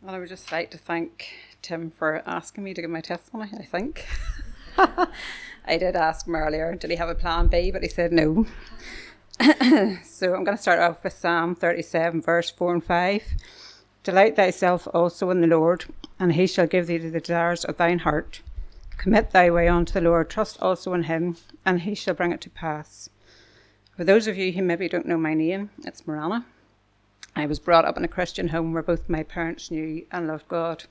Well, I would just like to thank Tim for asking me to give my testimony, I think. I did ask him earlier, did he have a plan B? But he said no. so I'm going to start off with Psalm 37, verse 4 and 5. Delight thyself also in the Lord, and he shall give thee the desires of thine heart. Commit thy way unto the Lord, trust also in him, and he shall bring it to pass. For those of you who maybe don't know my name, it's Marana. I was brought up in a Christian home where both my parents knew and loved God.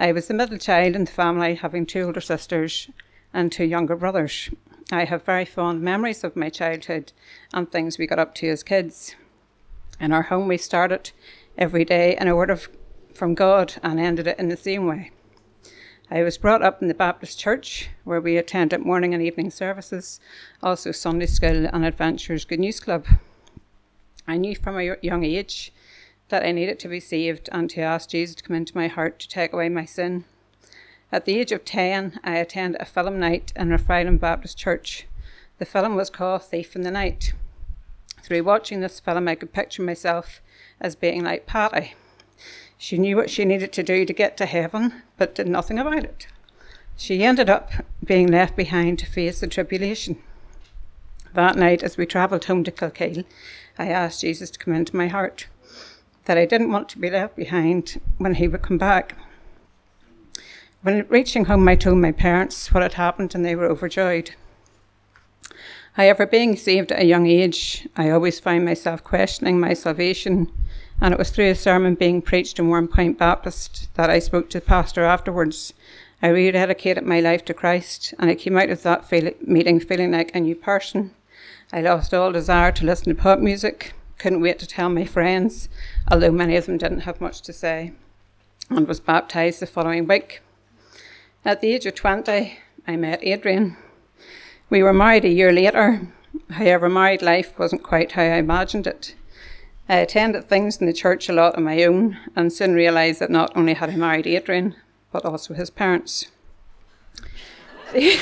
I was the middle child in the family, having two older sisters and two younger brothers. I have very fond memories of my childhood and things we got up to as kids. In our home, we started every day in a word of from God and ended it in the same way. I was brought up in the Baptist church where we attended morning and evening services, also Sunday school and Adventures Good News Club. I knew from a young age that I needed to be saved and to ask Jesus to come into my heart to take away my sin. At the age of 10, I attended a film night in Rathfriland Baptist Church. The film was called Thief in the Night. Through watching this film, I could picture myself as being like Patty. She knew what she needed to do to get to heaven, but did nothing about it. She ended up being left behind to face the tribulation. That night, as we travelled home to Kilkeel, I asked Jesus to come into my heart, that I didn't want to be left behind when he would come back. When reaching home, I told my parents what had happened, and they were overjoyed. However, being saved at a young age, I always found myself questioning my salvation, and it was through a sermon being preached in Warrenpoint Baptist that I spoke to the pastor afterwards. I rededicated my life to Christ, and I came out of that feel- meeting feeling like a new person. I lost all desire to listen to pop music, couldn't wait to tell my friends, although many of them didn't have much to say, and was baptised the following week. At the age of 20, I met Adrian. We were married a year later. However, married life wasn't quite how I imagined it. I attended things in the church a lot on my own and soon realised that not only had I married Adrian, but also his parents. the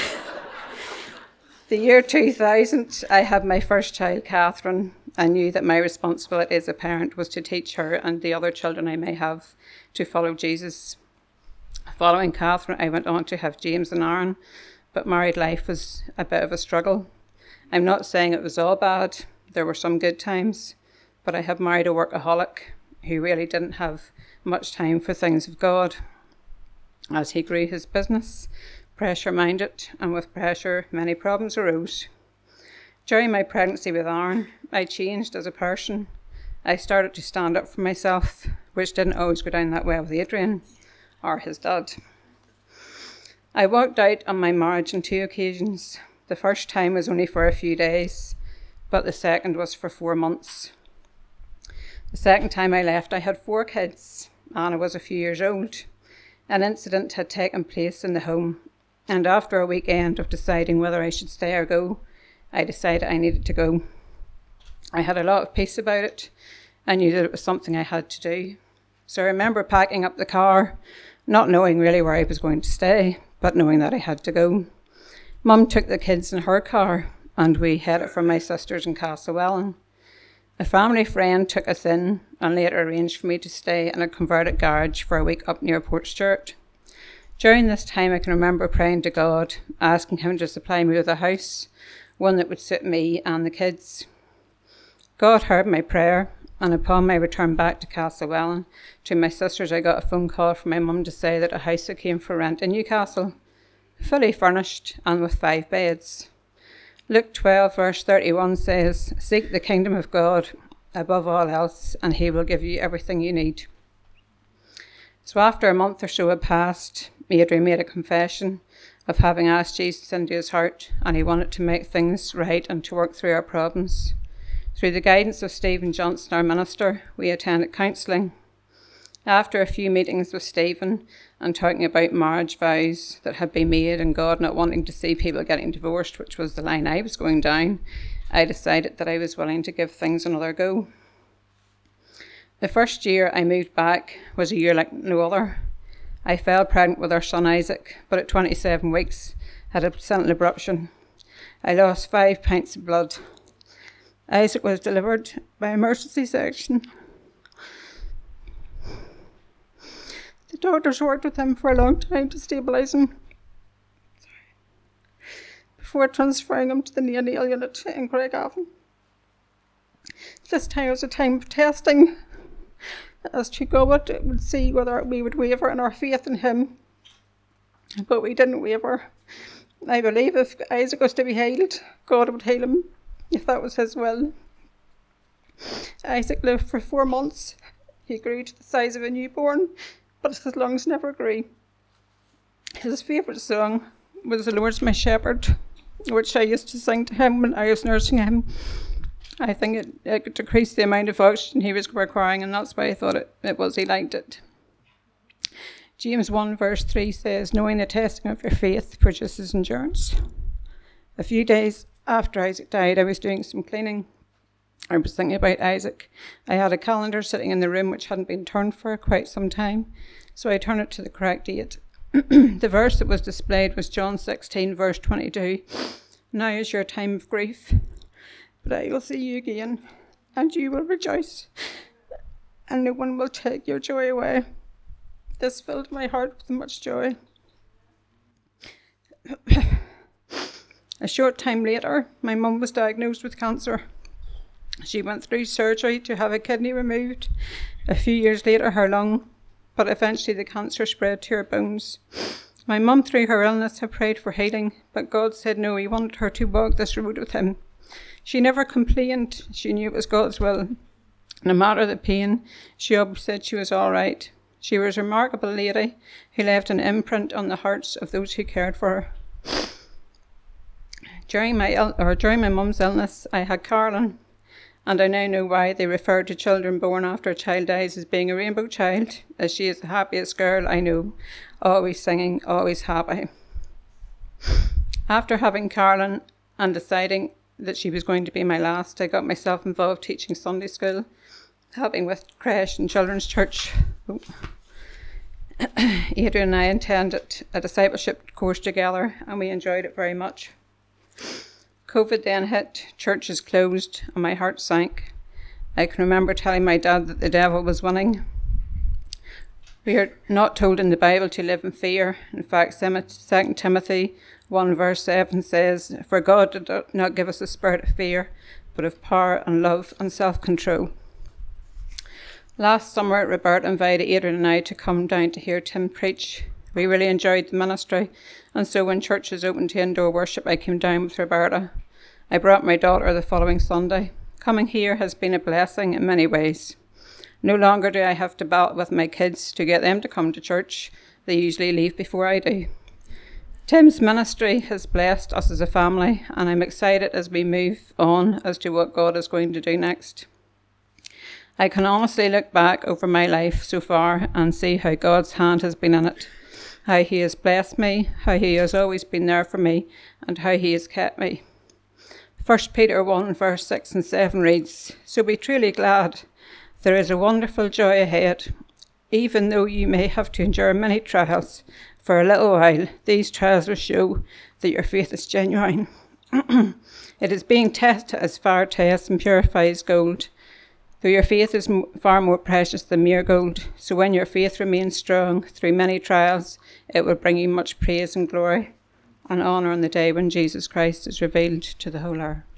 year 2000, I had my first child, Catherine. I knew that my responsibility as a parent was to teach her and the other children I may have to follow Jesus. Following Catherine, I went on to have James and Aaron, but married life was a bit of a struggle. I'm not saying it was all bad, there were some good times, but I had married a workaholic who really didn't have much time for things of God. As he grew his business, pressure minded, and with pressure, many problems arose. During my pregnancy with Aaron, I changed as a person. I started to stand up for myself, which didn't always go down that well with Adrian or his dad. I walked out on my marriage on two occasions. The first time was only for a few days, but the second was for four months. The second time I left, I had four kids. Anna was a few years old. An incident had taken place in the home, and after a weekend of deciding whether I should stay or go, I decided I needed to go. I had a lot of peace about it. I knew that it was something I had to do. So I remember packing up the car, not knowing really where I was going to stay, but knowing that I had to go. Mum took the kids in her car, and we headed for my sister's in Castlewellan. A family friend took us in and later arranged for me to stay in a converted garage for a week up near Portstewart. During this time, I can remember praying to God, asking Him to supply me with a house one that would suit me and the kids. God heard my prayer, and upon my return back to Castlewellan, to my sisters, I got a phone call from my mum to say that a house had came for rent in Newcastle, fully furnished and with five beds. Luke 12, verse 31 says, Seek the kingdom of God above all else, and he will give you everything you need. So after a month or so had passed, Adrian made a confession of having asked Jesus into his heart, and he wanted to make things right and to work through our problems. Through the guidance of Stephen Johnson, our minister, we attended counselling. After a few meetings with Stephen and talking about marriage vows that had been made and God not wanting to see people getting divorced, which was the line I was going down, I decided that I was willing to give things another go. The first year I moved back was a year like no other. I fell pregnant with our son Isaac, but at 27 weeks had a placental abruption. I lost five pints of blood. Isaac was delivered by emergency section. The doctors worked with him for a long time to stabilise him before transferring him to the neonatal unit in Craigavon. This time was a time of testing as to God would see whether we would waver in our faith in him. But we didn't waver. I believe if Isaac was to be healed, God would heal him, if that was his will. Isaac lived for four months. He grew to the size of a newborn, but his lungs never grew. His favourite song was The Lord's My Shepherd, which I used to sing to him when I was nursing him. I think it, it decreased the amount of oxygen he was requiring, and that's why I thought it, it was he liked it. James 1 verse 3 says, Knowing the testing of your faith produces endurance. A few days after Isaac died, I was doing some cleaning. I was thinking about Isaac. I had a calendar sitting in the room which hadn't been turned for quite some time, so I turned it to the correct date. the verse that was displayed was John 16, verse 22. Now is your time of grief, but I will see you again, and you will rejoice, and no one will take your joy away. This filled my heart with much joy. A short time later, my mum was diagnosed with cancer. She went through surgery to have a kidney removed. A few years later, her lung, but eventually the cancer spread to her bones. My mum, through her illness, had prayed for healing, but God said no, He wanted her to walk this road with Him. She never complained, she knew it was God's will. No matter the pain, she always said she was all right. She was a remarkable lady who left an imprint on the hearts of those who cared for her. During my il- or during my mum's illness, I had Carolyn, and I now know why they refer to children born after a child dies as being a rainbow child, as she is the happiest girl I know, always singing, always happy. After having Carolyn and deciding that she was going to be my last, I got myself involved teaching Sunday school, helping with creche and children's church. Adrian and I attended a discipleship course together and we enjoyed it very much. COVID then hit, churches closed, and my heart sank. I can remember telling my dad that the devil was winning. We are not told in the Bible to live in fear. In fact, 2 Timothy 1 verse 7 says, For God did not give us a spirit of fear, but of power and love and self control. Last summer, Roberta invited Adrian and I to come down to hear Tim preach. We really enjoyed the ministry, and so when churches opened to indoor worship, I came down with Roberta. I brought my daughter the following Sunday. Coming here has been a blessing in many ways. No longer do I have to battle with my kids to get them to come to church. They usually leave before I do. Tim's ministry has blessed us as a family, and I'm excited as we move on as to what God is going to do next. I can honestly look back over my life so far and see how God's hand has been in it, how He has blessed me, how He has always been there for me, and how He has kept me. 1 Peter 1, verse 6 and 7 reads So be truly glad. There is a wonderful joy ahead, even though you may have to endure many trials. For a little while, these trials will show that your faith is genuine. it is being tested as fire tests and purifies gold Though your faith is far more precious than mere gold, so when your faith remains strong through many trials, it will bring you much praise and glory and honour on the day when Jesus Christ is revealed to the whole earth.